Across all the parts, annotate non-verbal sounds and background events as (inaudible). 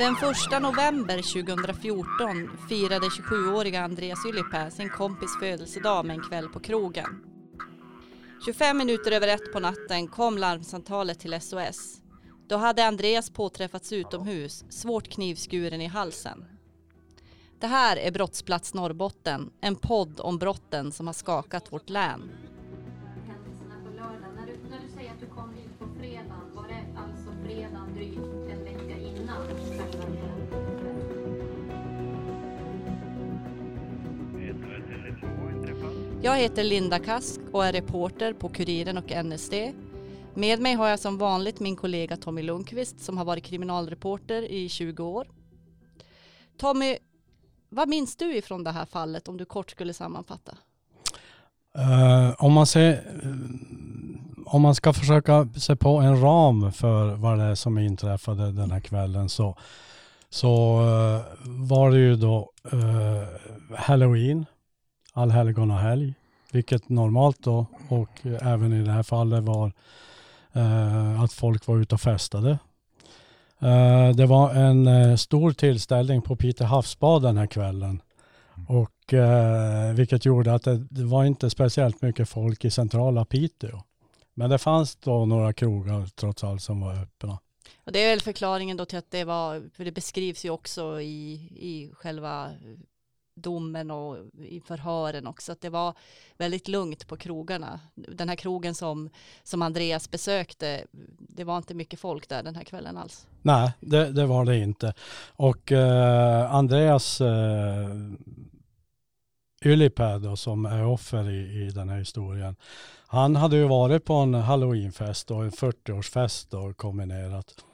Den 1 november 2014 firade 27-åriga Andreas Ylipää sin kompis födelsedag med en kväll på krogen. 25 minuter över ett på natten kom larmsamtalet till SOS. Då hade Andreas påträffats utomhus, svårt knivskuren i halsen. Det här är Brottsplats Norrbotten, en podd om brotten som har skakat vårt län. Jag heter Linda Kask och är reporter på Kuriren och NSD. Med mig har jag som vanligt min kollega Tommy Lundqvist som har varit kriminalreporter i 20 år. Tommy, vad minns du ifrån det här fallet om du kort skulle sammanfatta? Uh, om, man ser, eh, om man ska försöka se på en ram för vad det är som inträffade den här kvällen så, så uh, var det ju då uh, halloween, allhelgonahelg, vilket normalt då och även i det här fallet var eh, att folk var ute och festade. Eh, det var en eh, stor tillställning på Peter havsbad den här kvällen. Och eh, vilket gjorde att det, det, var inte speciellt mycket folk i centrala Piteå. Men det fanns då några krogar trots allt som var öppna. Och det är väl förklaringen då till att det var, för det beskrivs ju också i, i själva domen och i förhören också, att det var väldigt lugnt på krogarna. Den här krogen som, som Andreas besökte, det var inte mycket folk där den här kvällen alls. Nej, det, det var det inte. Och eh, Andreas eh, Ylipää då, som är offer i, i den här historien. Han hade ju varit på en halloweenfest och en 40-årsfest kombinerat.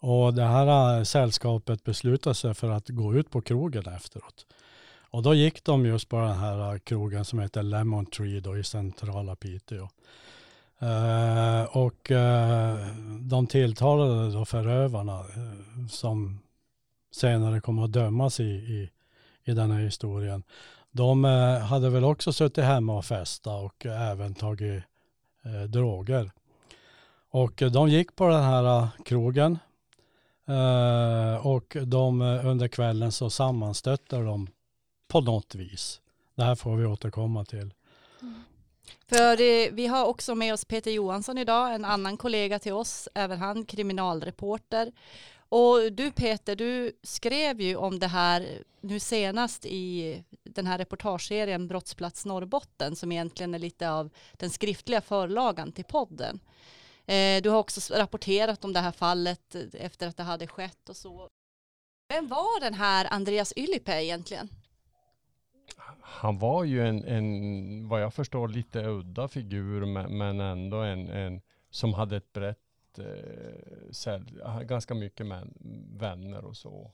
Och det här eh, sällskapet beslutade sig för att gå ut på krogen efteråt. Och då gick de just på den här äh, krogen som heter Lemon Tree då i centrala Piteå. Eh, och eh, de tilltalade då förövarna eh, som senare kommer att dömas i, i, i den här historien. De eh, hade väl också suttit hemma och festat och även tagit eh, droger. Och eh, de gick på den här eh, krogen eh, och de eh, under kvällen så sammanstötte de på något vis. Det här får vi återkomma till. Mm. För vi har också med oss Peter Johansson idag, en annan kollega till oss, även han kriminalreporter. Och du Peter, du skrev ju om det här nu senast i den här reportageserien Brottsplats Norrbotten som egentligen är lite av den skriftliga förlagan till podden. Eh, du har också rapporterat om det här fallet eh, efter att det hade skett och så. Vem var den här Andreas Ylipää egentligen? Han var ju en, en, vad jag förstår, lite udda figur men ändå en, en som hade ett brett eh, ganska mycket män, vänner och så.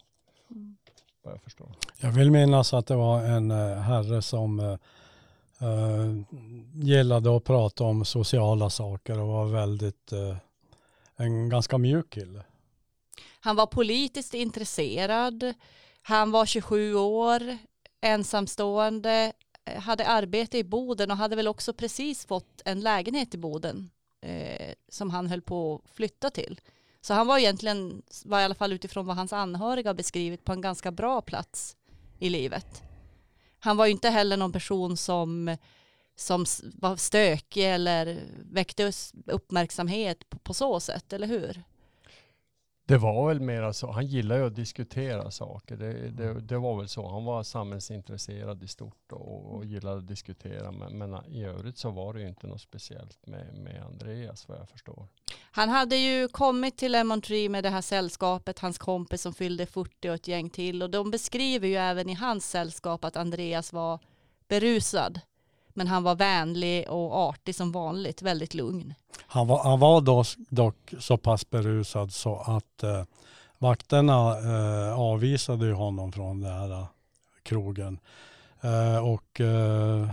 Mm. Vad jag förstår. Jag vill minnas att det var en uh, herre som uh, uh, gillade att prata om sociala saker och var väldigt, uh, en ganska mjuk kille. Han var politiskt intresserad. Han var 27 år, ensamstående, eh, hade arbete i Boden och hade väl också precis fått en lägenhet i Boden eh, som han höll på att flytta till. Så han var egentligen, var i alla fall utifrån vad hans anhöriga beskrivit, på en ganska bra plats i livet. Han var ju inte heller någon person som, som var stökig eller väckte uppmärksamhet på, på så sätt, eller hur? Det var väl mer så. Han gillar ju att diskutera saker. Det, det, det, var väl så. Han var samhällsintresserad i stort och, och gillade att diskutera. Men, men, i övrigt så var det ju inte något speciellt med, med Andreas vad jag förstår. Han hade ju kommit till Lemon Tree med det här sällskapet, hans kompis som fyllde 40 och ett gäng till. Och de beskriver ju även i hans sällskap att Andreas var berusad. Men han var vänlig och artig som vanligt, väldigt lugn. Han var, han var dock, dock så pass berusad så att eh, vakterna eh, avvisade honom från den här eh, krogen. Eh, och eh,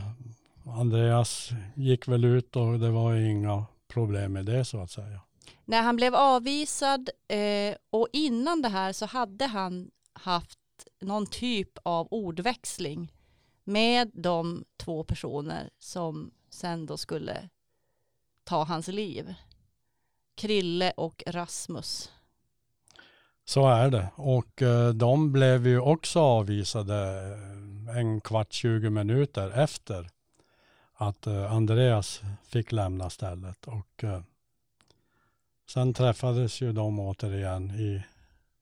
Andreas gick väl ut och det var inga problem med det så att säga. När han blev avvisad eh, och innan det här så hade han haft någon typ av ordväxling med de två personer som sen då skulle ta hans liv. Krille och Rasmus. Så är det. Och eh, de blev ju också avvisade eh, en kvart, 20 minuter efter att eh, Andreas fick lämna stället. Och sen träffades ju de återigen i,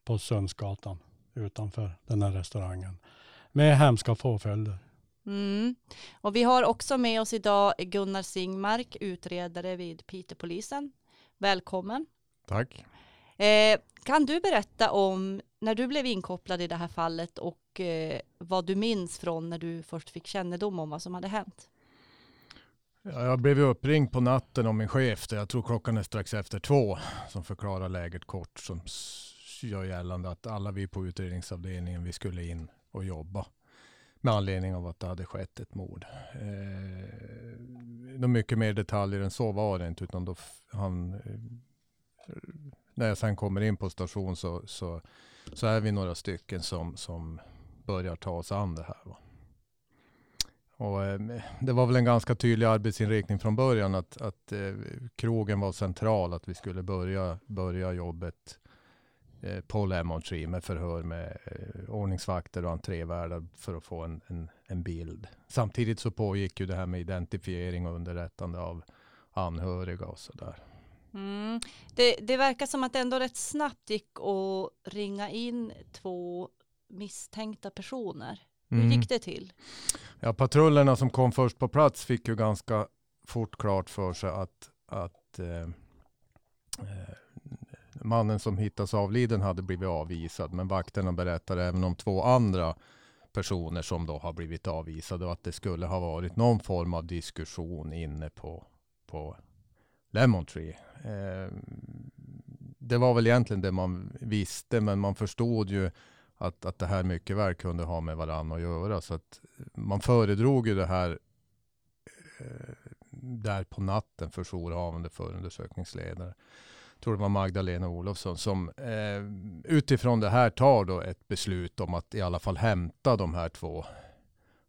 på Sundsgatan utanför den här restaurangen med hemska påföljder. Mm. Och vi har också med oss idag Gunnar Singmark, utredare vid Pitepolisen. Välkommen. Tack. Eh, kan du berätta om när du blev inkopplad i det här fallet och eh, vad du minns från när du först fick kännedom om vad som hade hänt? Ja, jag blev uppringd på natten av min chef, jag tror klockan är strax efter två, som förklarar läget kort, som gör gällande att alla vi på utredningsavdelningen, vi skulle in och jobba med anledning av att det hade skett ett mord. Eh, mycket mer detaljer än så var det inte, utan då han, eh, när jag sen kommer in på station så, så, så är vi några stycken som, som börjar ta oss an det här. Va? Och, eh, det var väl en ganska tydlig arbetsinriktning från början att, att eh, krogen var central, att vi skulle börja, börja jobbet eh, på Lemon Tree med förhör med eh, ordningsvakter och entrévärdar för att få en, en, en, bild. Samtidigt så pågick ju det här med identifiering och underrättande av anhöriga och sådär. Mm. Det, det verkar som att det ändå rätt snabbt gick att ringa in två misstänkta personer. Hur mm. gick det till? Ja, patrullerna som kom först på plats fick ju ganska fort klart för sig att, att eh, eh, mannen som hittas avliden hade blivit avvisad. Men vakterna berättade även om två andra personer som då har blivit avvisade och att det skulle ha varit någon form av diskussion inne på, på Lemon Tree. Eh, det var väl egentligen det man visste, men man förstod ju att, att det här mycket väl kunde ha med varandra att göra. Så att man föredrog ju det här eh, där på natten för jourhavande förundersökningsledare. Jag tror det var Magdalena Olofsson som eh, utifrån det här tar då ett beslut om att i alla fall hämta de här två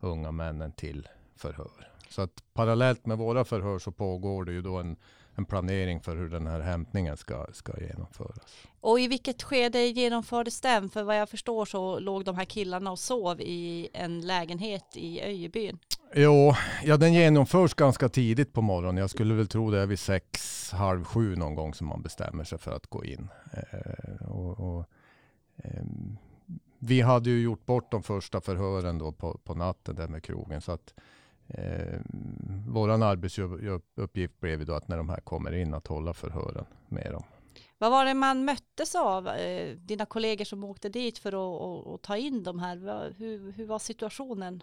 unga männen till förhör. Så att parallellt med våra förhör så pågår det ju då en en planering för hur den här hämtningen ska, ska genomföras. Och i vilket skede genomfördes den? För vad jag förstår så låg de här killarna och sov i en lägenhet i Öjebyn. Jo, ja den genomförs ganska tidigt på morgonen. Jag skulle väl tro det är vid sex, halv sju någon gång som man bestämmer sig för att gå in. Eh, och, och eh, vi hade ju gjort bort de första förhören då på, på natten där med krogen. Så att Eh, vår arbetsuppgift blev då att när de här kommer in att hålla förhören med dem. Vad var det man möttes av, eh, dina kollegor som åkte dit för att, och, och ta in de här? Hur, hur, var situationen?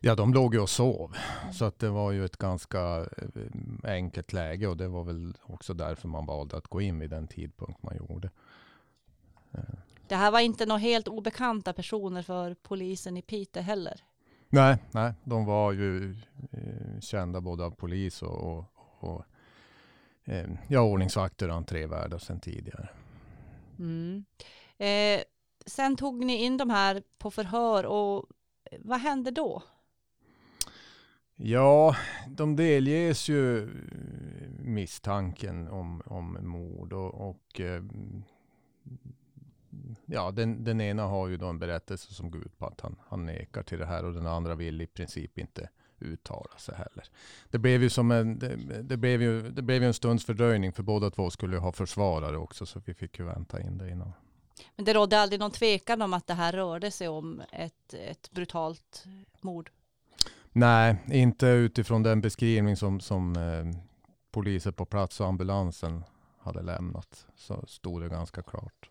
Ja, de låg ju och sov. Mm. Så att det var ju ett ganska eh, enkelt läge och det var väl också därför man valde att gå in vid den tidpunkt man gjorde. Eh. Det här var inte några helt obekanta personer för polisen i Piteå heller? Nej, nej, de var ju eh, kända både av polis och, och, och ja, ordningsvakter och entrévärdar sedan tidigare. Mm. Eh, sen tog ni in de här på förhör och vad hände då? Ja, de delges ju eh, misstanken om, om mord och, och eh, ja, den, den ena har ju då en berättelse som går ut på att han, han nekar till det här och den andra vill i princip inte uttala sig heller. Det blev ju som en, det, det, blev ju, det blev ju en stunds fördröjning för båda två skulle ha försvarare också så vi fick ju vänta in det innan. Men det rådde aldrig någon tvekan om att det här rörde sig om ett, ett brutalt mord? Nej, inte utifrån den beskrivning som, som eh, poliser på plats och ambulansen hade lämnat. Så stod det ganska klart.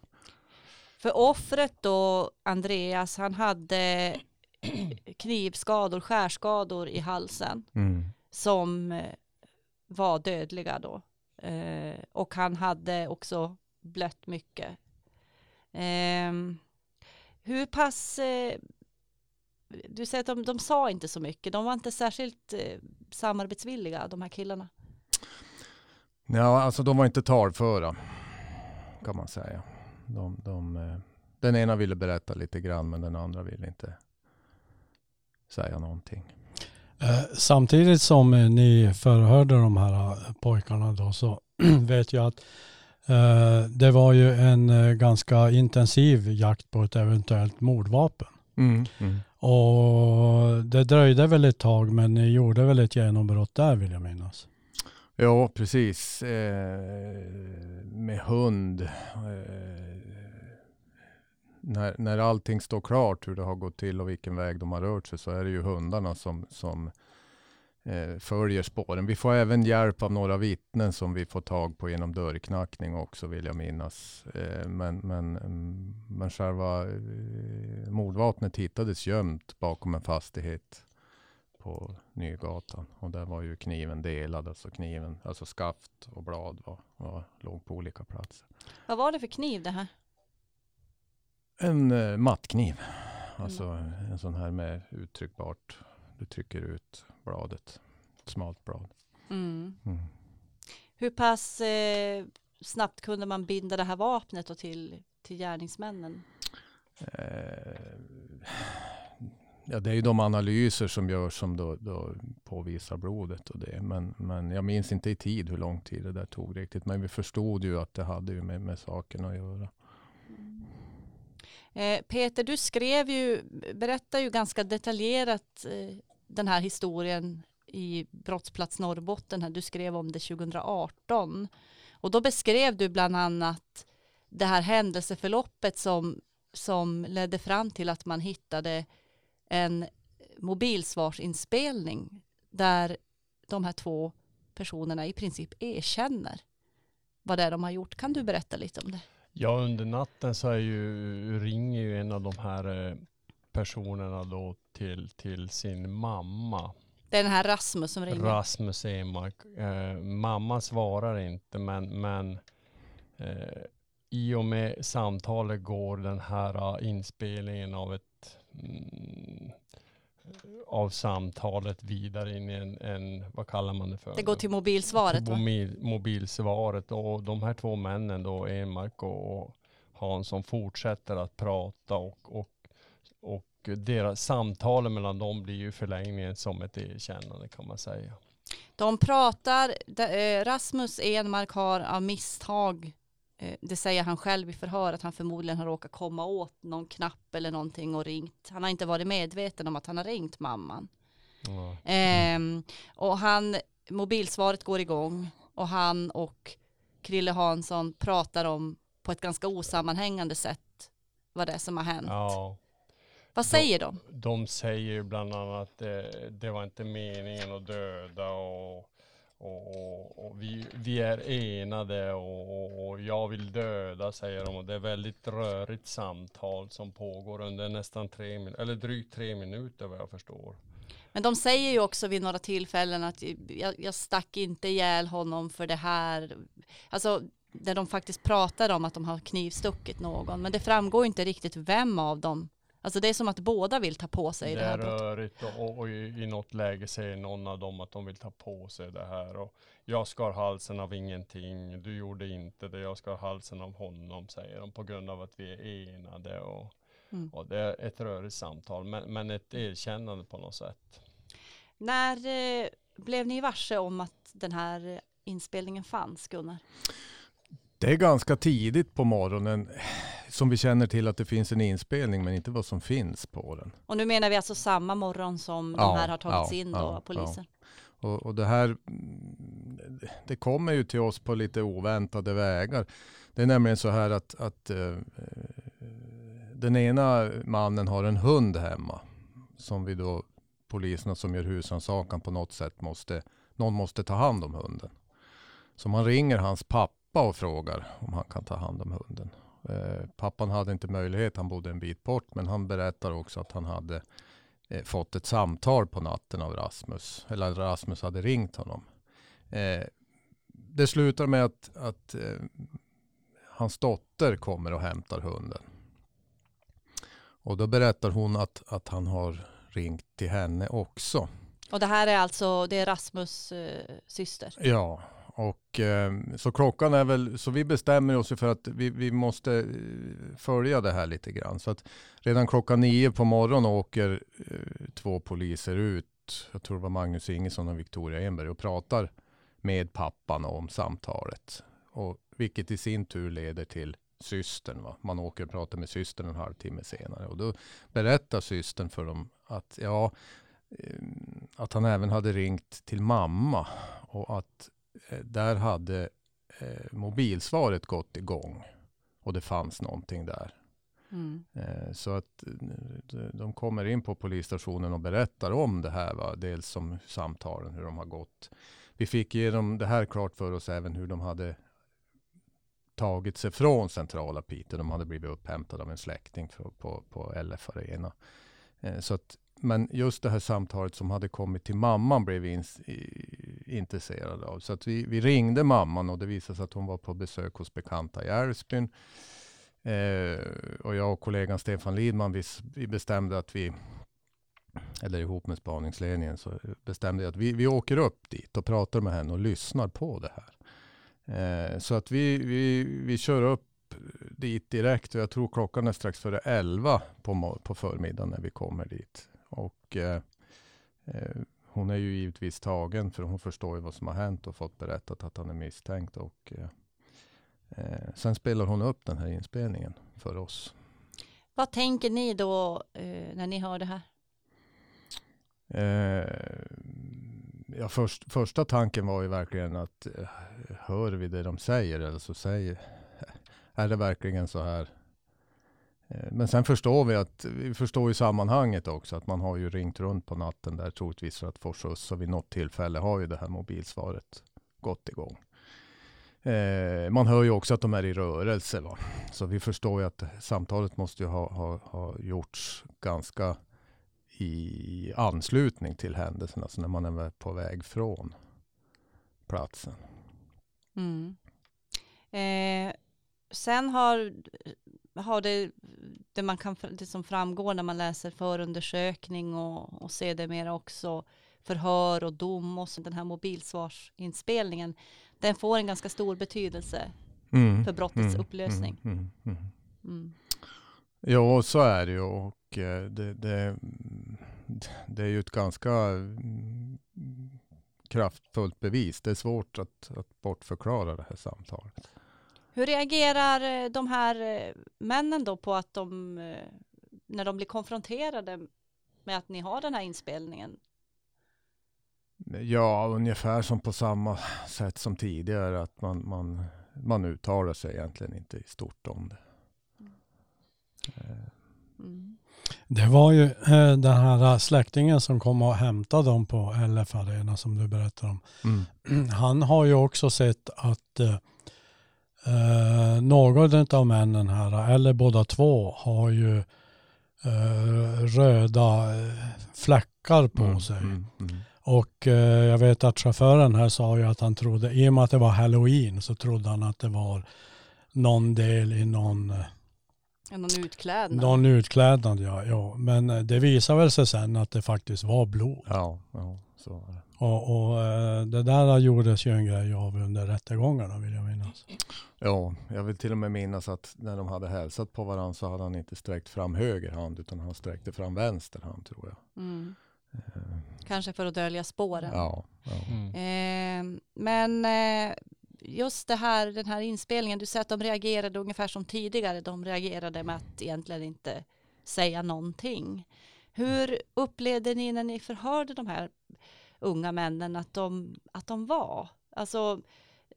För offret då, Andreas, han hade (clears throat) knivskador, skärskador i halsen mm. som eh, var dödliga då. Eh, och han hade också blött mycket. Eh, hur pass, eh, du säger att de, de sa inte så mycket, de var inte särskilt eh, samarbetsvilliga de här killarna. Ja, alltså de var inte talföra kan man säga. De, de, eh, den ena ville berätta lite grann men den andra ville inte säga någonting. Eh, samtidigt som ni förhörde de här pojkarna då så (clears throat) vet jag att Eh, det var ju en eh, ganska intensiv jakt på ett eventuellt mordvapen. Mm. Mm. Och det dröjde väl ett tag men ni gjorde väl ett genombrott där vill jag minnas. Ja, precis. Eh, med hund. Eh, när, när allting står klart hur det har gått till och vilken väg de har rört sig så är det ju hundarna som, som följer spåren. Vi får även hjälp av några vittnen som vi får tag på genom dörrknackning också vill jag minnas. Eh, men, men, mm, men själva eh, mordvapnet hittades gömt bakom en fastighet på Nygatan. Och där var ju kniven delad, alltså kniven, alltså skaft och blad var, var, låg på olika platser. Vad var det för kniv det här? En eh, mattkniv, alltså en sån här med uttryckbart, du trycker ut bladet, smalt blad. Mm. Mm. Hur pass eh, snabbt kunde man binda det här vapnet då till, till gärningsmännen? Eh, ja, det är ju de analyser som görs som då, då påvisar blodet och det. Men, men jag minns inte i tid hur lång tid det där tog riktigt. Men vi förstod ju att det hade ju med, med saken att göra. Eh, Peter, du skrev ju, berättar ju ganska detaljerat eh, den här historien i Brottsplats Norrbotten. Här. Du skrev om det 2018. Och då beskrev du bland annat det här händelseförloppet som, som ledde fram till att man hittade en mobilsvarsinspelning där de här två personerna i princip erkänner vad det är de har gjort. Kan du berätta lite om det? Ja, under natten så är ju, ringer ju en av de här eh, personerna då till, till sin mamma. Den här Rasmus som ringer. Rasmus Emark. Eh, mamma svarar inte men, men eh, i och med samtalet går den här uh, inspelningen av ett mm, av samtalet vidare in i en, en, vad kallar man det för? det går till mobilsvaret va? Mobil, mobilsvaret och de här två männen då, Emark och Hansson fortsätter att prata och, och, och deras samtal mellan dem blir ju förlängningen som ett erkännande kan man säga. De pratar, eh, Rasmus Enmark har av misstag, det säger han själv i förhör, att han förmodligen har råkat komma åt någon knapp eller någonting och ringt. Han har inte varit medveten om att han har ringt mamman. Ja. Ehm, och han, mobilsvaret går igång och han och Krille Hansson pratar om på ett ganska osammanhängande sätt vad det är som har hänt. Ja. Vad säger de? De säger ju bland annat att det, det var inte meningen att döda och, och, och, och vi, vi är enade och, och, och jag vill döda säger de och det är väldigt rörigt samtal som pågår under nästan tre minuter, eller drygt tre minuter vad jag förstår. Men de säger ju också vid några tillfällen att jag, jag stack inte ihjäl honom för det här. Alltså där de faktiskt pratar om att de har knivstuckit någon. Men det framgår inte riktigt vem av dem. Alltså det är som att båda vill ta på sig det, Det här är brottet. rörigt och, och, och i, i något läge säger någon av dem att de vill ta på sig det här. Och jag skar halsen av ingenting, du gjorde inte det, jag skar halsen av honom säger de på grund av att vi är enade. Och, Mm. och det är ett rörigt samtal men, men ett erkännande på något sätt. När eh, blev ni varse om att den här inspelningen fanns, Gunnar? Det är ganska tidigt på morgonen som vi känner till att det finns en inspelning men inte vad som finns på den. Och nu menar vi alltså samma morgon som Ja, de här har tagits ja, in då, ja, polisen. Och, och det här det kommer ju till oss på lite oväntade vägar. Det är nämligen så här att, att eh, den ena mannen har en hund hemma som vi då poliserna som gör husrannsakan på något sätt måste, någon måste ta hand om hunden. Så man ringer hans pappa och frågar om han kan ta hand om hunden. Eh, pappan hade inte möjlighet, han bodde en bit bort, men han berättar också att han hade eh, fått ett samtal på natten av Rasmus, eller Rasmus hade ringt honom. Eh, det slutar med att, att eh, hans dotter kommer och hämtar hunden. Och då berättar hon att, att han har ringt till henne också. Och det här är alltså, det är Rasmus eh, syster. Ja, och eh, så klockan är väl, så vi bestämmer oss för att vi, vi måste eh, följa det här lite grann. Så att redan klockan nio på morgonen åker eh, två poliser ut, jag tror det var Magnus Ingesson och Victoria Enberg, och pratar med pappan om samtalet. och, vilket i sin tur leder till systern. Va? Man åker och pratar med systern en halvtimme senare och då berättar systern för dem att, ja, att han även hade ringt till mamma och att där hade eh, mobilsvaret gått igång och det fanns någonting där. Mm. Eh, så att eh, de kommer in på polisstationen och berättar om det här. Va? Dels om samtalen, hur de har gått. Vi fick ge dem det här klart för oss även hur de hade tagit sig från centrala Piteå. De hade blivit upphämtade av en släkting på, på, på LF Arena. Eh, så att, men just det här samtalet som hade kommit till mamman blev in, intresserade av. Så att vi, vi ringde mamman och det visade sig att hon var på besök hos bekanta i Älvsbyn. Eh, och jag och kollegan Stefan Lidman, vi, vi, bestämde att vi, eller ihop med spaningsledningen, så bestämde jag att vi, vi åker upp dit och pratar med henne och lyssnar på det här. Eh, så att vi, vi, vi kör upp dit direkt och jag tror klockan är strax före 11 på, på förmiddagen när vi kommer dit. Och eh, eh, hon är ju givetvis tagen för hon förstår ju vad som har hänt och fått berättat att han är misstänkt. Och, eh, Eh, sen spelar hon upp den här inspelningen för oss. Vad tänker ni då eh, när ni hör det här? Eh, ja, först, första tanken var ju verkligen att eh, hör vi det de säger eller så säger (laughs) är det verkligen så här? Eh, men sen förstår vi att vi förstår ju sammanhanget också att man har ju ringt runt på natten där troligtvis för att få skjuts och vid något tillfälle har ju det här mobilsvaret gått igång. Eh, man hör ju också att de är i rörelse. Va? Så vi förstår ju att samtalet måste ju ha, ha, ha gjorts ganska i anslutning till händelsen, alltså när man är på väg från platsen. Mm. Eh, sen har, har det, det, man kan, det som framgår när man läser förundersökning och, och ser det mer också förhör och dom och så den här mobilsvarsinspelningen den får en ganska stor betydelse mm. för brottets mm. upplösning. Mm. Mm. mm. Ja, så är det ju och eh, det, det, det, är ju ett ganska mm, kraftfullt bevis. Det är svårt att, att bortförklara det här samtalet. Hur reagerar eh, de här eh, männen då på att de, när de blir konfronterade med att ni har den här inspelningen? Ja, ungefär som på samma sätt som tidigare. Att man, man, man uttalar sig egentligen inte i stort om det. Mm. Det var ju eh, den här släktingen som kom och hämtade dem på LF Arena som du berättade om. Mm. (clears throat) Han har ju också sett att eh, eh någon av männen här, eller båda två, har ju eh, röda eh, fläckar på mm. sig. Mm. mm. Och eh, jag vet att chauffören här sa ju att han trodde, i och med att det var halloween, så trodde han att det var någon del i någon eh, någon utklädnad. Någon utklädnad, ja. ja. Men eh, det visade väl sig sen att det faktiskt var blod. Ja, ja så var det. Och, och eh, det där gjordes ju en grej av under rättegångarna vill jag minnas. Ja, jag vill till och med minnas att när de hade hälsat på varandra så hade han inte sträckt fram höger hand utan han sträckte fram vänster hand tror jag. Mm. Kanske för att dölja spåren. Ja, ja. Mm. Eh, men eh, just det här, den här inspelningen, du säger att de reagerade ungefär som tidigare. De reagerade med att egentligen inte säga någonting. Hur upplevde ni när ni förhörde de här unga männen att de, att de var? Alltså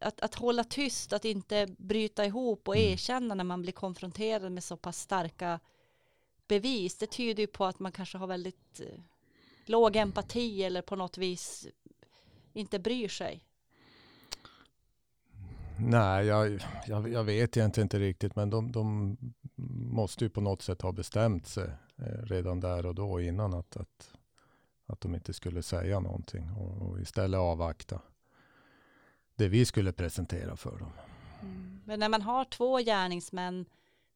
att, att hålla tyst, att inte bryta ihop och mm. erkänna när man blir konfronterad med så pass starka bevis. Det tyder ju på att man kanske har väldigt eh, låg empati eller på något vis inte bryr sig? Nej, jag, jag, jag vet egentligen inte riktigt, men de, de, måste ju på något sätt ha bestämt sig eh, redan där och då innan att, att, att de inte skulle säga någonting och, och istället avvakta det vi skulle presentera för dem. Mm. Men när man har två gärningsmän,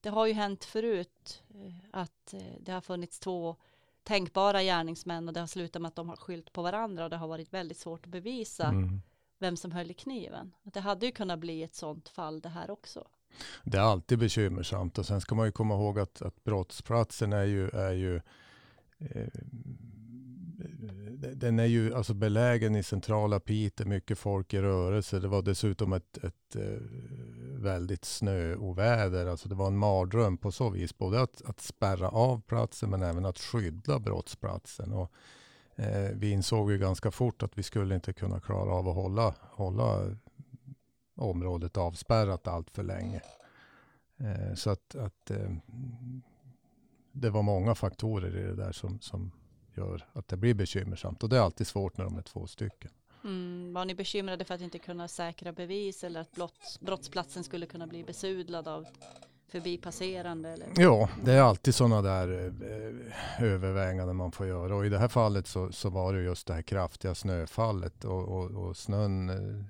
det har ju hänt förut eh, att eh, det har funnits två tänkbara gärningsmän och det har slutat med att de har skylt på varandra och det har varit väldigt svårt att bevisa mm. vem som höll i kniven. Det hade ju kunnat bli ett sådant fall det här också. Det är alltid bekymmersamt och sen ska man ju komma ihåg att, att brottsplatsen är ju, är ju eh, Eh, den är ju alltså belägen i centrala Piteå, mycket folk i rörelse. Det var dessutom ett, ett eh, väldigt snöoväder. Alltså det var en mardröm på så vis. Både att, att spärra av platsen men även att skydda brottsplatsen. Och, eh, vi insåg ju ganska fort att vi skulle inte kunna klara av att hålla, hålla området avspärrat allt för länge. Eh, så att, att eh, det var många faktorer i det där som, som gör att det blir bekymmersamt. Och det är alltid svårt när de är två stycken. Mm, var ni bekymrade för att inte kunna säkra bevis eller att brott, brottsplatsen skulle kunna bli besudlad av förbipasserande? Eller? Ja, det är alltid sådana där eh, överväganden man får göra. Och i det här fallet så, så var det just det här kraftiga snöfallet och, och, och snön eh,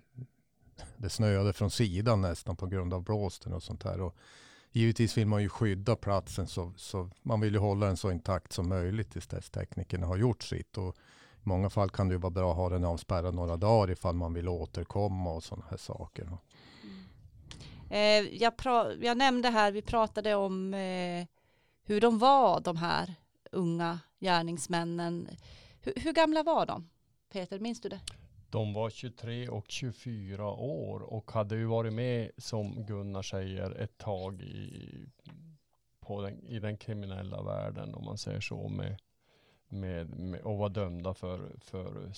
det snöade från sidan nästan på grund av blåsten och sånt där. Och givetvis vill man ju skydda platsen så, så man vill ju hålla den så intakt som möjligt tills dess teknikerna har gjort sitt. Och I många fall kan det ju vara bra att ha den avspärrad några dagar ifall man vill återkomma och sådana här saker. Mm. Eh, jag, jag nämnde här, vi pratade om eh, hur de var, de här unga gärningsmännen. H hur gamla var de? Peter, minns du det? De var 23 och 24 år och hade ju varit med, som Gunnar säger, ett tag i, på den, i den kriminella världen, om man säger så, med, med, med, och var dömda för, för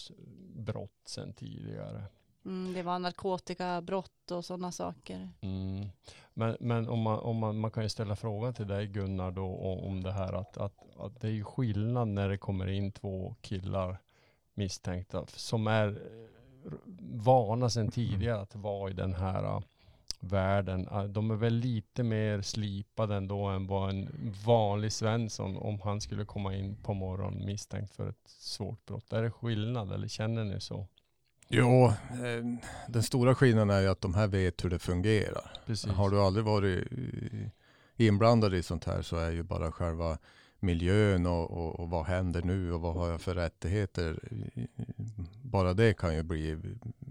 brott sedan tidigare. Mm, det var narkotikabrott och sådana saker. Mm. Men, men om man, om man, man kan ju ställa frågan till dig Gunnar då om, om det här att, att, att det är ju skillnad när det kommer in två killar misstänkta som är eh, vana sedan tidigare att vara i den här eh, världen. Eh, De är väl lite mer slipade ändå än vad en vanlig Svensson om han skulle komma in på morgonen misstänkt för ett svårt brott. Är det skillnad eller känner ni så? Jo, eh, den stora skillnaden är ju att de här vet hur det fungerar. Precis. Har du aldrig varit inblandad i sånt här så är ju bara själva miljön och, och, och vad händer nu och vad har jag för rättigheter. Bara det kan ju bli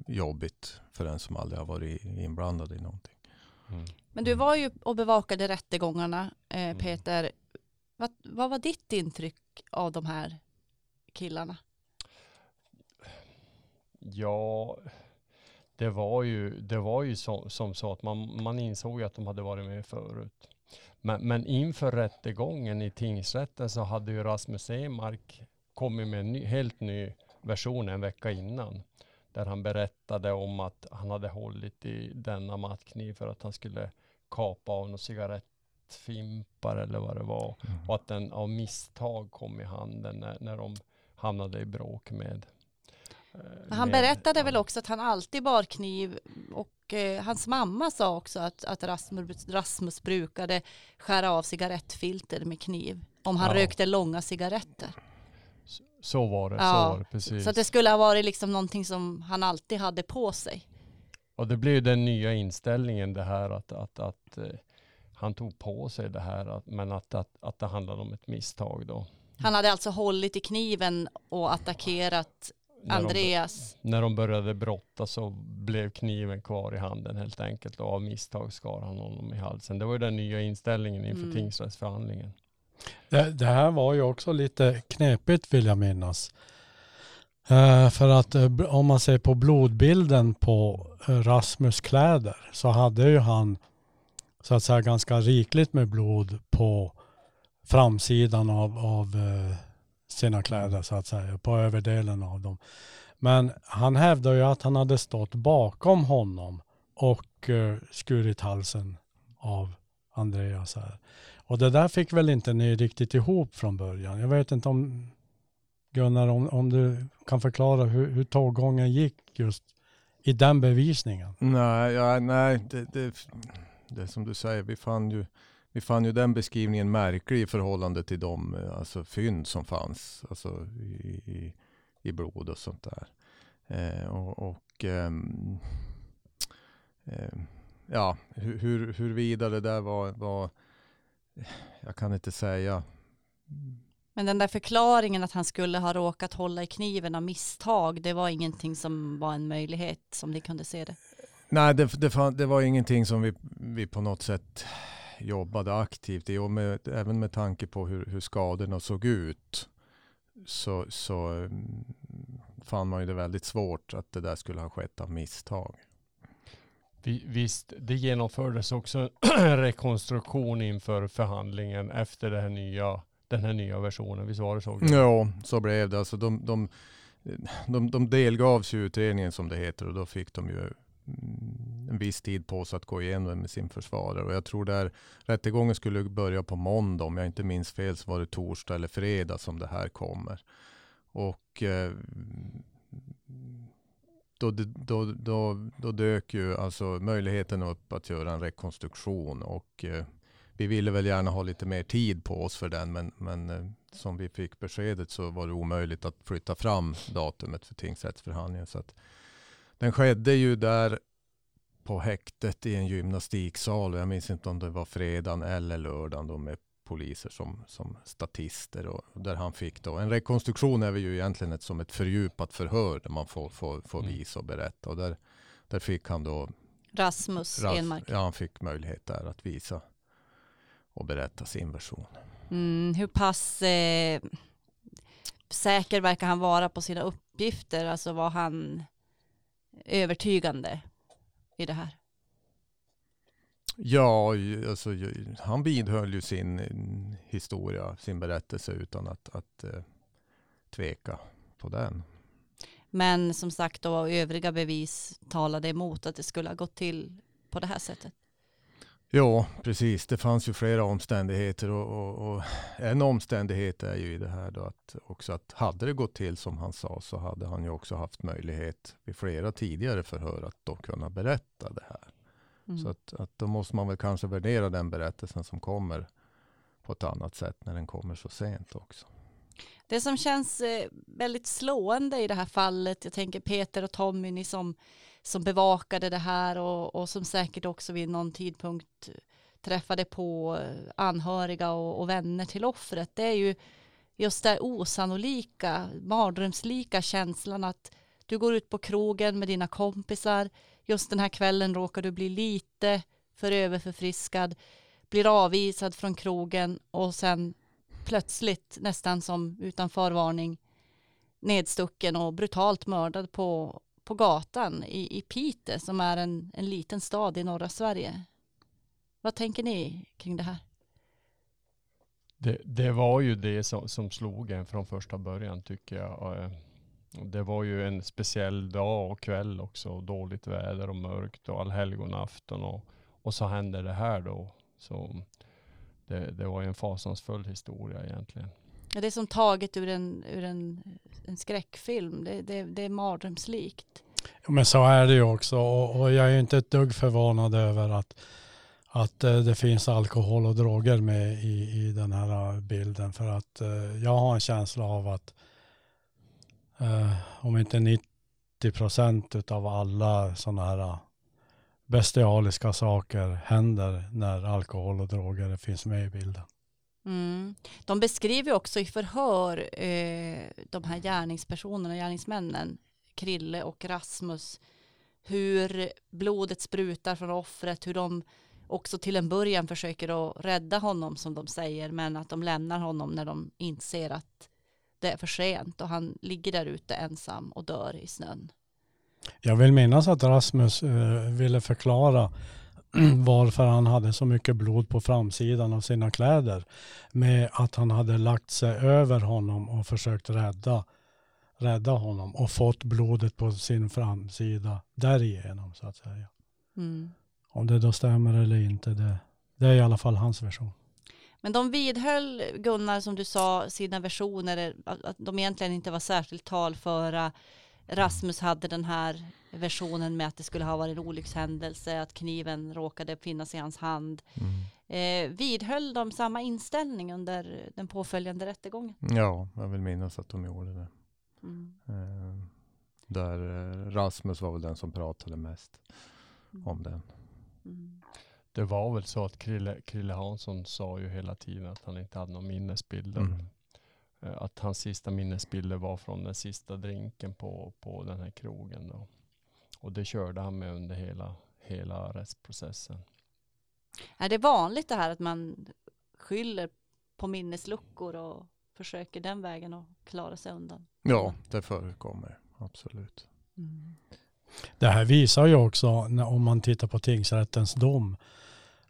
jobbigt för den som aldrig har varit inblandad i någonting. Mm. Men du var ju och bevakade rättegångarna, eh, Mm. Peter. Vad, vad var ditt intryck av de här killarna? Ja, det var ju, det var ju så, som så att man, man insåg att de hade varit med förut. Men, men inför rättegången i tingsrätten så hade ju Rasmus Emark kommit med en ny, helt ny version en vecka innan. Där han berättade om att han hade hållit i denna mattkniv för att han skulle kapa av några cigarettfimpar eller vad det var. Och att den av misstag kom i handen när, när de hamnade i bråk med Han med- berättade väl också att han alltid bar kniv och eh, hans mamma sa också att, att Rasmus, Rasmus brukade skära av cigarettfilter med kniv om han Ja. rökte långa cigaretter. Så- Så var det, Ja, så var det precis. Så det skulle ha varit liksom någonting som han alltid hade på sig. Och det blev den nya inställningen det här att, att, att eh, han tog på sig det här, att, men att, att, att det handlade om ett misstag då. Han hade alltså hållit i kniven och attackerat När de, Andreas. när de började brotta så blev kniven kvar i handen helt enkelt och av misstag skar han honom i halsen. Det var ju den nya inställningen inför Mm. tingsrättsförhandlingen. Det, det här var ju också lite knepigt vill jag minnas. Eh, för att eh, om man ser på blodbilden på eh, Rasmus kläder så hade ju han så att säga ganska rikligt med blod på framsidan av, av eh, sina kläder så att säga, på överdelen av dem. Men han hävdar ju att han hade stått bakom honom och eh, skurit halsen av Andreas här. Och det där fick väl inte ni riktigt ihop från början. Jag vet inte om Gunnar, om, om du kan förklara hur, hur tåggången gick just i den bevisningen. Nej, ja, nej det, det, det är som du säger, vi fann, ju, vi fann ju den beskrivningen märklig i förhållande till de eh, alltså, fynd som fanns alltså, i, i, blod och sånt där. Eh, och och ehm, ehm, ja, hur, hur, huruvida det där var, var, jag kan inte säga. Men den där förklaringen att han skulle ha råkat hålla i kniven av misstag, det var ingenting som var en möjlighet som ni kunde se det. Nej, det, det, fan, det var ingenting som vi, vi på något sätt jobbade aktivt i. Och med, även med tanke på hur, hur skadorna såg ut. Så, så mm, fann man ju det väldigt svårt att det där skulle ha skett av misstag. Vi, visst, det genomfördes också en (clears throat) rekonstruktion inför förhandlingen efter det här nya, den här nya versionen. Visst var det så? Ja, så blev det. Alltså de, de, de, de delgavs ju utredningen som det heter och då fick de ju Mm, en viss tid på sig att gå igenom med sin försvarare. Och jag tror där rättegången skulle börja på måndag, om jag inte minns fel så var det torsdag eller fredag som det här kommer. Och eh, då, då, då, då dök ju alltså möjligheten upp att göra en rekonstruktion och eh, vi ville väl gärna ha lite mer tid på oss för den, men, men eh, som vi fick beskedet så var det omöjligt att flytta fram datumet för tingsrättsförhandlingen. Så att den skedde ju där på häktet i en gymnastiksal. Jag minns inte om det var fredagen eller lördagen då med poliser som, som statister. Och där han fick då, en rekonstruktion är ju egentligen ett, som ett fördjupat förhör där man får, får, får Mm. visa och berätta. Och där, där fick han då, Rasmus Ras- Enmark. ja han fick möjlighet där att visa och berätta sin version. Mm, hur pass eh, säker verkar han vara på sina uppgifter? Alltså var han övertygande i det här? Ja, alltså, han vidhöll ju sin historia, sin berättelse utan att, att eh, tveka på den. Men som sagt då övriga bevis talade emot att det skulle ha gått till på det här sättet. Ja, precis. Det fanns ju flera omständigheter och, och, och en omständighet är ju i det här då att också att hade det gått till som han sa så hade han ju också haft möjlighet vid flera tidigare förhör att då kunna berätta det här. Mm. Så att, att då måste man väl kanske värdera den berättelsen som kommer på ett annat sätt när den kommer så sent också. Det som känns eh, väldigt slående i det här fallet, jag tänker Peter och Tommy, ni som, som bevakade det här och, och som säkert också vid någon tidpunkt träffade på anhöriga och, och vänner till offret, det är ju just det osannolika, mardrömslika känslan att du går ut på krogen med dina kompisar, just den här kvällen råkar du bli lite för överförfriskad, blir avvisad från krogen och sen plötsligt nästan som utan förvarning nedstucken och brutalt mördad på, på gatan i, i Piteå som är en, en liten stad i norra Sverige. Vad tänker ni kring det här? Det, det var ju det som, som slog en från första början tycker jag. Eh, det var ju en speciell dag och kväll också. Dåligt väder och mörkt och allhelgonafton. Och, och så hände det här då. Så det, det var ju en fasansfull historia egentligen. Ja, Det är som taget ur en, ur en, en skräckfilm. Det, det, det är mardrömslikt. Ja, Men så är det ju också och, och jag är ju inte ett dugg förvånad över att, att eh, det finns alkohol och droger med i, i den här eh, bilden. För att eh, jag har en känsla av att eh, om inte 90 procent av alla sådana här bestialiska saker händer när alkohol och droger finns med i bilden. Mm. De beskriver också i förhör eh, de här gärningspersonerna, gärningsmännen, Krille och Rasmus, hur blodet sprutar från offret, hur de också till en början försöker att rädda honom som de säger, men att de lämnar honom när de inser att det är för sent och han ligger där ute ensam och dör i snön. Jag vill minnas att Rasmus eh, ville förklara varför han hade så mycket blod på framsidan av sina kläder med att han hade lagt sig över honom och försökt rädda, rädda honom och fått blodet på sin framsida därigenom så att säga. Mm. Om det då stämmer eller inte, det, det är i alla fall hans version. Men de vidhöll, Gunnar, som du sa, sina versioner, att att de egentligen inte var särskilt talföra. Rasmus hade den här versionen med att det skulle ha varit en olyckshändelse, att kniven råkade finnas i hans hand. Eh, vidhöll de samma inställning under den påföljande rättegången? Ja, jag vill minnas att de gjorde det. Mm. Eh, där eh, Rasmus var väl den som pratade mest om den. Mm. Det var väl så att Krille, Krille Hansson sa ju hela tiden att han inte hade någon minnesbilder. Mm. Eh, Att hans sista minnesbilder var från den sista drinken på, på den här krogen. Då. Och det körde han med under hela, hela rättsprocessen. Är det vanligt det här att man skyller på minnesluckor och försöker den vägen att klara sig undan? Ja, det förekommer absolut. Mm. Det här visar ju också när, om man tittar på tingsrättens dom.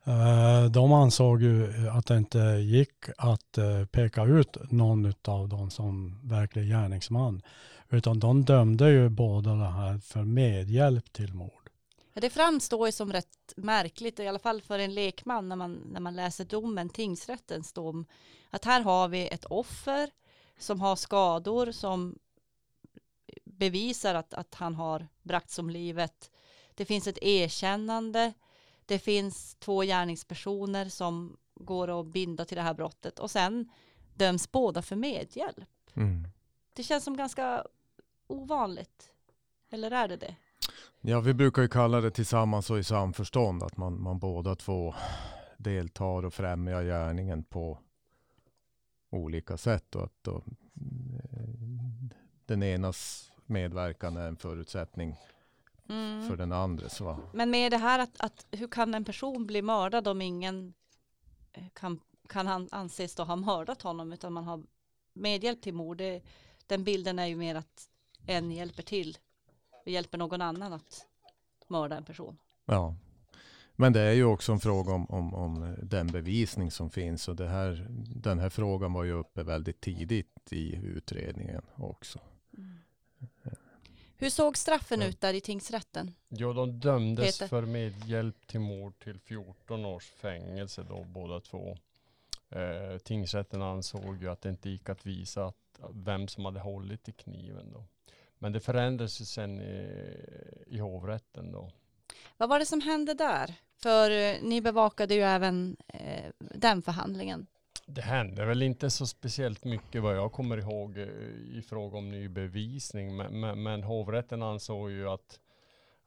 Eh, de ansåg ju att det inte gick att eh, peka ut någon av dem som verklig gärningsman. Utan de dömde ju båda det här för medhjälp till mord. Det framstår ju som rätt märkligt, i alla fall för en lekman när man, när man läser domen, tingsrättens dom, att här har vi ett offer som har skador som bevisar att, att han har bragts om livet. Det finns ett erkännande, det finns två gärningspersoner som går att binda till det här brottet och sen döms båda för medhjälp. Mm. Det känns som ganska ovanligt. Eller är det det? Ja, vi brukar ju kalla det tillsammans och i samförstånd, att man, man båda två deltar och främjar gärningen på olika sätt och att då, eh, den enas medverkan är en förutsättning Mm. för den andres. Va? Men med det här att, att hur kan en person bli mördad om ingen eh, kan, kan han anses då ha mördat honom utan man har medhjälp till mord. Det, den bilden är ju mer att en hjälper till och hjälper någon annan att mörda en person. Ja. Men det är ju också en fråga om, om, om den bevisning som finns och det här, den här frågan var ju uppe väldigt tidigt i utredningen också. Hur såg straffen ut där i tingsrätten? Jo, de dömdes Peter. för medhjälp till mord till 14 års fängelse då båda två. Eh, tingsrätten ansåg ju att det inte gick att visa att, vem som hade hållit i kniven då. Men det förändrades ju sen i, i hovrätten då. Vad var det som hände där? För eh, ni bevakade ju även eh, den förhandlingen. Det hände väl inte så speciellt mycket vad jag kommer ihåg eh, i fråga om ny bevisning. Men, men, men hovrätten ansåg ju att,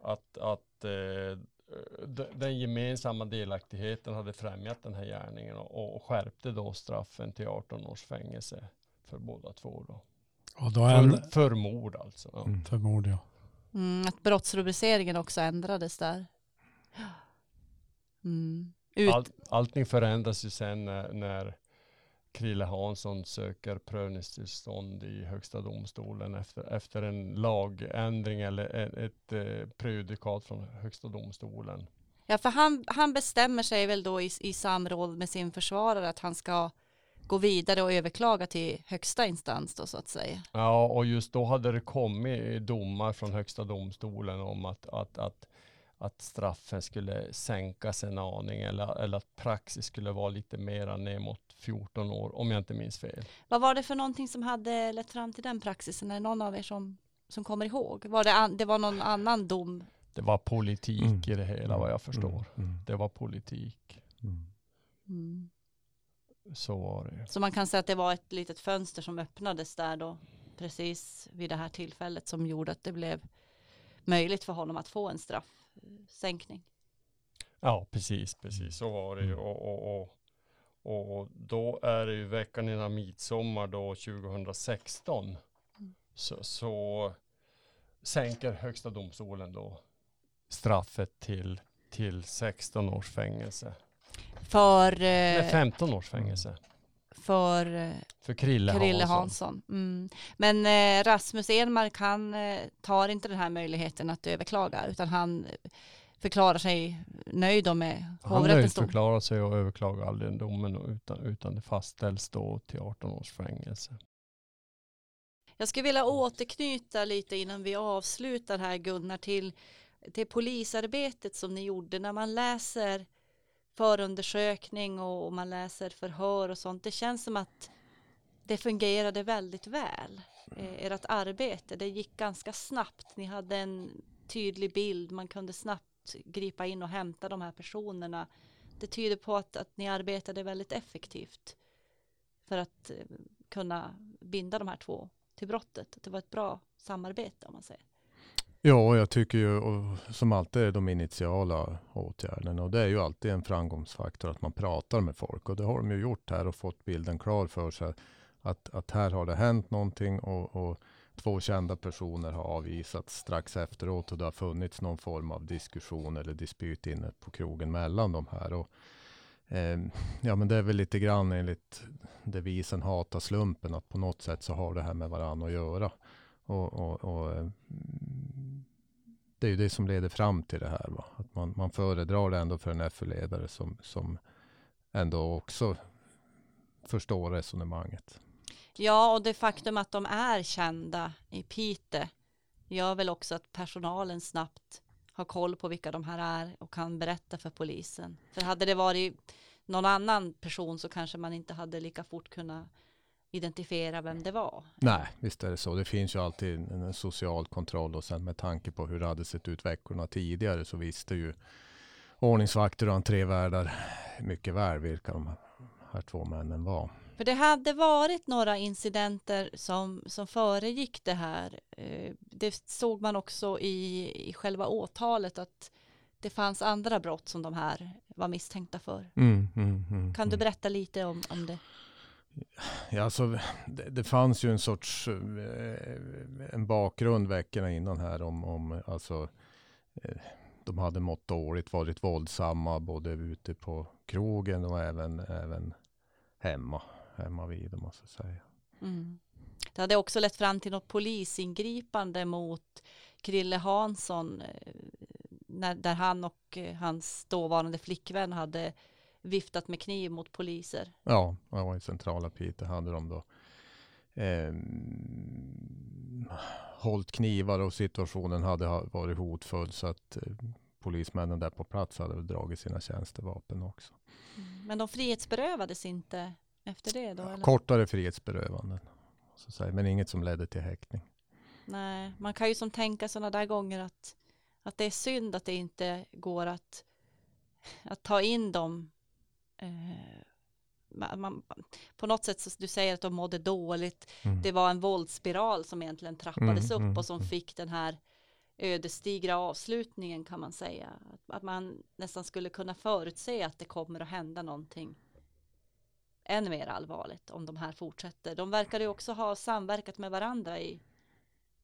att, att eh, den gemensamma delaktigheten hade främjat den här gärningen och, och skärpte då straffen till 18 års fängelse för båda två. Då. Och då en, För, för mord alltså. Ja. Mm. förmodar jag. Mm, att brottsrubriceringen också ändrades där. Mm. Ut, All, allting förändras ju sen när, när Krille Hansson söker prövningstillstånd i Högsta domstolen efter, efter en lagändring eller ett, ett eh, prejudikat från Högsta domstolen. Ja, för han, han bestämmer sig väl då i, i samråd med sin försvarare att han ska gå vidare och överklaga till högsta instans då så att säga. Ja, och just då hade det kommit domar från Högsta domstolen om att, att, att, att straffen skulle sänkas en aning eller, eller att praxis skulle vara lite mera ner mot 14 år, om jag inte minns fel. Vad var det för någonting som hade lett fram till den praxisen? Är det någon av er som, som kommer ihåg? Var det, an, det var någon annan dom? Det var politik Mm. i det hela vad jag förstår. Mm. Det var politik. Mm. Mm. Så var det. Så man kan säga att det var ett litet fönster som öppnades där då precis vid det här tillfället som gjorde att det blev möjligt för honom att få en straffsänkning. Ja, precis, precis. Så var det ju. Mm. Och, och, och, och då är det ju veckan innan midsommar då 2016. Mm. Så, så sänker Högsta domstolen då straffet till, till 16 års fängelse. För, Nej, eh, 15 års fängelse. för eh, För Krille, Krille Hansson. Hansson. Mm. Men eh, Rasmus Enmark han eh, tar inte den här möjligheten att överklaga utan han eh, förklarar sig nöjd med Han nöjdförklarar sig och överklagar aldrig domen utan, utan det fastställs då till 18 års fängelse. Jag skulle vilja återknyta lite innan vi avslutar här Gunnar till, till polisarbetet som ni gjorde när man läser förundersökning och, och man läser förhör och sånt. Det känns som att det fungerade väldigt väl. Eh, ert arbete, det gick ganska snabbt. Ni hade en tydlig bild, man kunde snabbt gripa in och hämta de här personerna. Det tyder på att, att ni arbetade väldigt effektivt för att eh, kunna binda de här två till brottet. Det var ett bra samarbete om man säger. Ja, jag tycker ju och som alltid är de initiala åtgärderna och det är ju alltid en framgångsfaktor att man pratar med folk och det har de ju gjort här och fått bilden klar för sig att, att här har det hänt någonting och, och två kända personer har avvisats strax efteråt och det har funnits någon form av diskussion eller dispyt inne på krogen mellan de här. Och, eh, ja, men det är väl lite grann enligt devisen hata slumpen att på något sätt så har det här med varandra att göra. Och, och, och, eh, det är ju det som leder fram till det här. Va? Att man, man föredrar det ändå för en FU-ledare som, som ändå också förstår resonemanget. Ja, och det faktum att de är kända i Pite gör väl också att personalen snabbt har koll på vilka de här är och kan berätta för polisen. För hade det varit någon annan person så kanske man inte hade lika fort kunnat identifiera vem det var. Nej, visst är det så. Det finns ju alltid en, en social kontroll och sen med tanke på hur det hade sett ut veckorna tidigare så visste ju ordningsvakter och entrévärdar mycket väl vilka de här två männen var. För det hade varit några incidenter som, som föregick det här. Eh, Det såg man också i, i själva åtalet att det fanns andra brott som de här var misstänkta för. Mm, mm, mm, Kan du mm. berätta lite om, om det? Ja, alltså, det, det fanns ju en sorts eh, en bakgrund veckorna innan här om, om alltså, eh, de hade mått dåligt, varit våldsamma både ute på krogen och även, även hemma, hemma vid måste jag säga. Mm. Det hade också lett fram till något polisingripande mot Krille Hansson eh, när, där han och eh, hans dåvarande flickvän hade viftat med kniv mot poliser. Ja, jag var i centrala Piteå hade de då eh, hållit knivar och situationen hade ha- varit hotfull så att eh, polismännen där på plats hade dragit sina tjänstevapen också. Men de frihetsberövades inte efter det då? Eller? Kortare frihetsberövanden, så säga, men inget som ledde till häktning. Nej, man kan ju som tänka sådana där gånger att, att det är synd att det inte går att, att ta in dem. Eh, man, man, på något sätt, så du säger att de mådde dåligt. Mm. Det var en våldsspiral som egentligen trappades Mm, upp mm, och som mm. fick den här ödesdigra avslutningen kan man säga. Att, att man nästan skulle kunna förutse att det kommer att hända någonting än mer allvarligt om de här fortsätter. De verkar ju också ha samverkat med varandra i,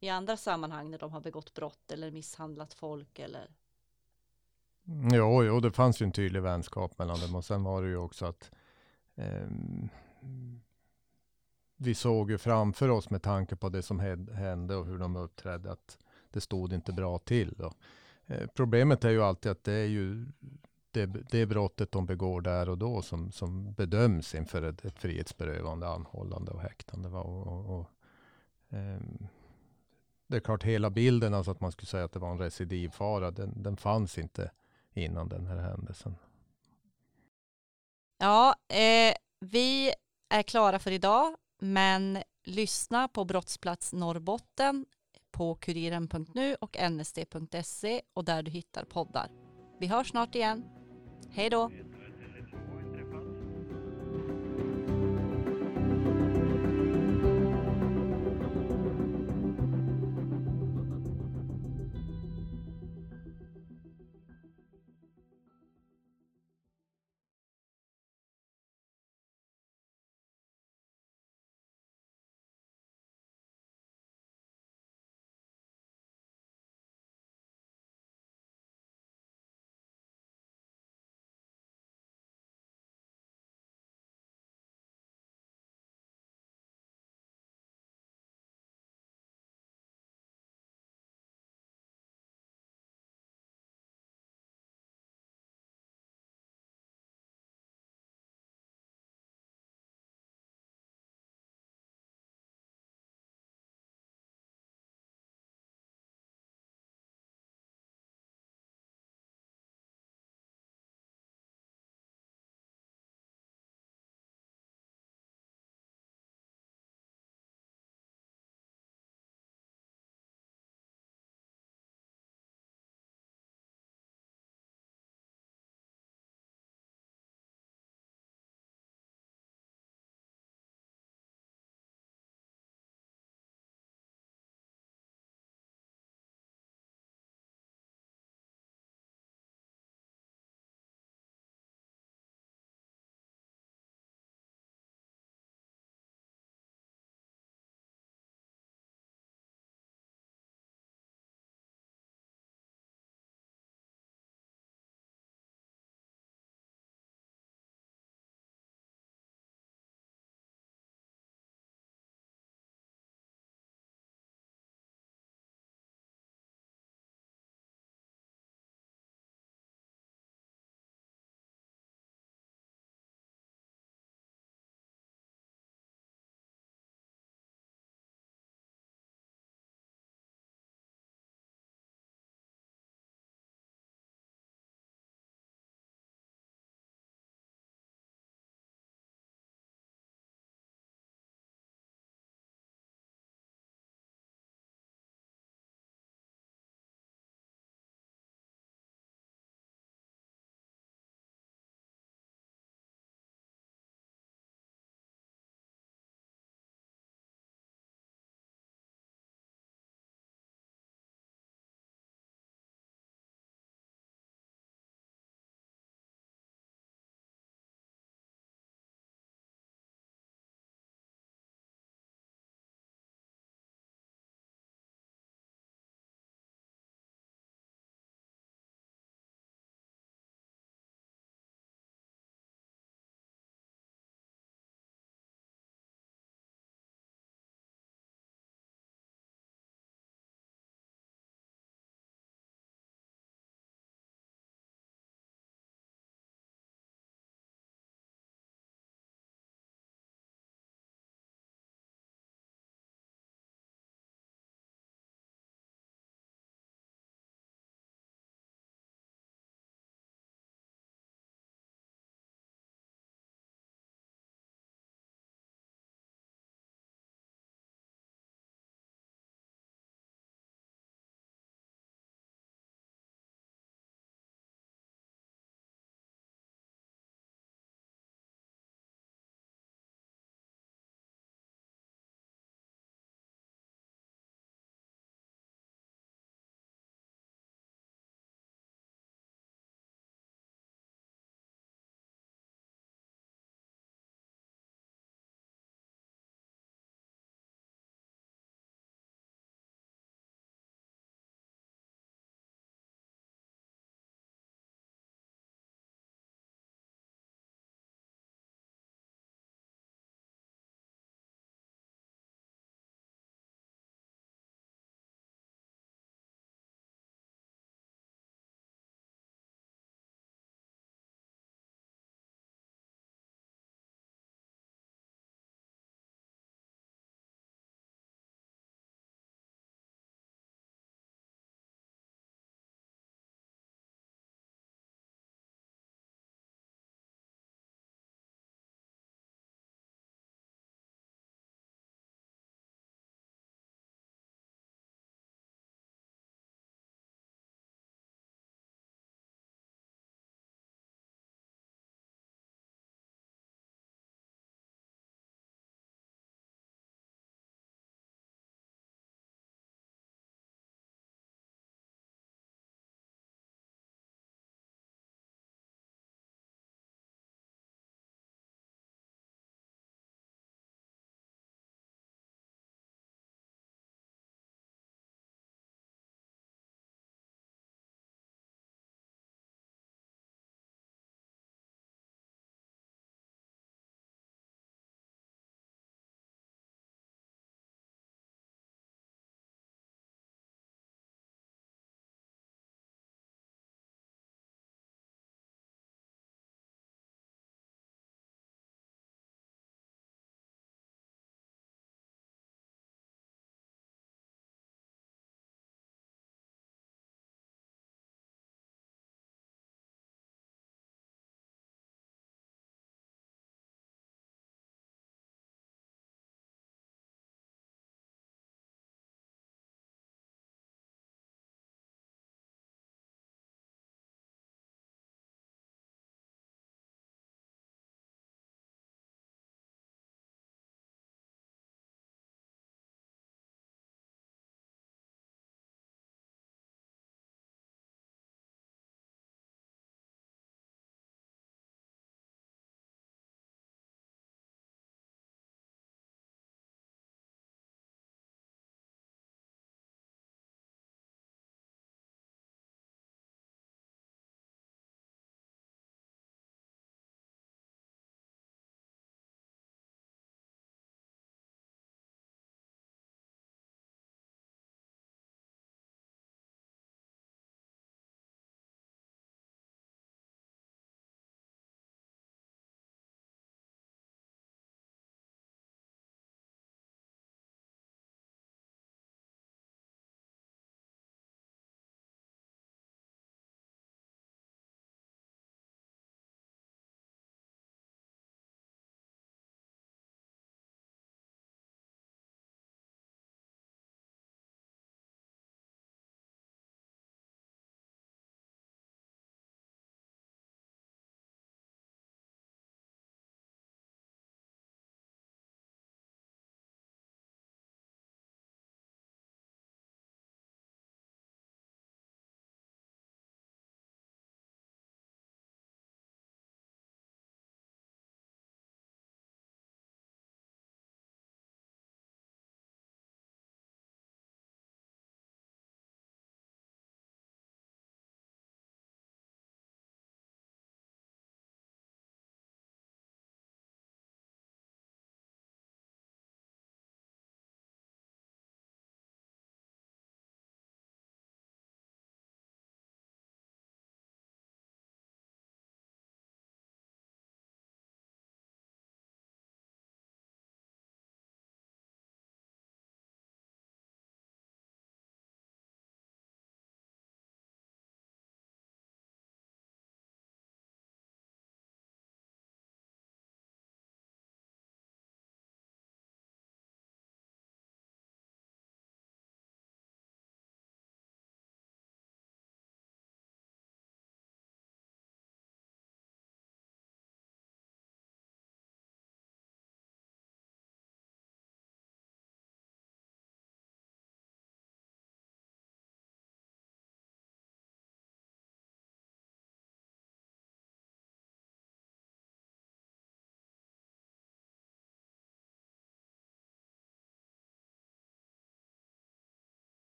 i andra sammanhang när de har begått brott eller misshandlat folk eller Jo, jo, det fanns ju en tydlig vänskap mellan dem och sen var det ju också att eh, vi såg ju framför oss med tanke på det som hände och hur de uppträdde att det stod inte bra till. Då. Eh, problemet är ju alltid att det är ju det, det brottet de begår där och då som, som bedöms inför ett, ett frihetsberövande, anhållande och häktande. Va? Och, och, och, ehm, det är klart hela bilden, alltså att man skulle säga att det var en recidivfara, den, den fanns inte innan den här händelsen. Ja, eh, vi är klara för idag, men lyssna på Brottsplats Norrbotten på kuriren.nu och nsd.se och där du hittar poddar. Vi hörs snart igen. Hej då!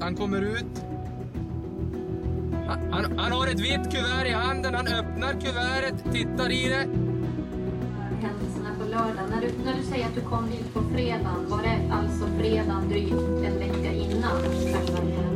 han kommer ut. Han, han, han, har ett vitt kuvert i handen, han öppnar kuvertet, tittar i det. Händelserna på lördagen, när du, när du säger att du kom hit på fredagen, var det alltså fredagen drygt en vecka innan? Själva...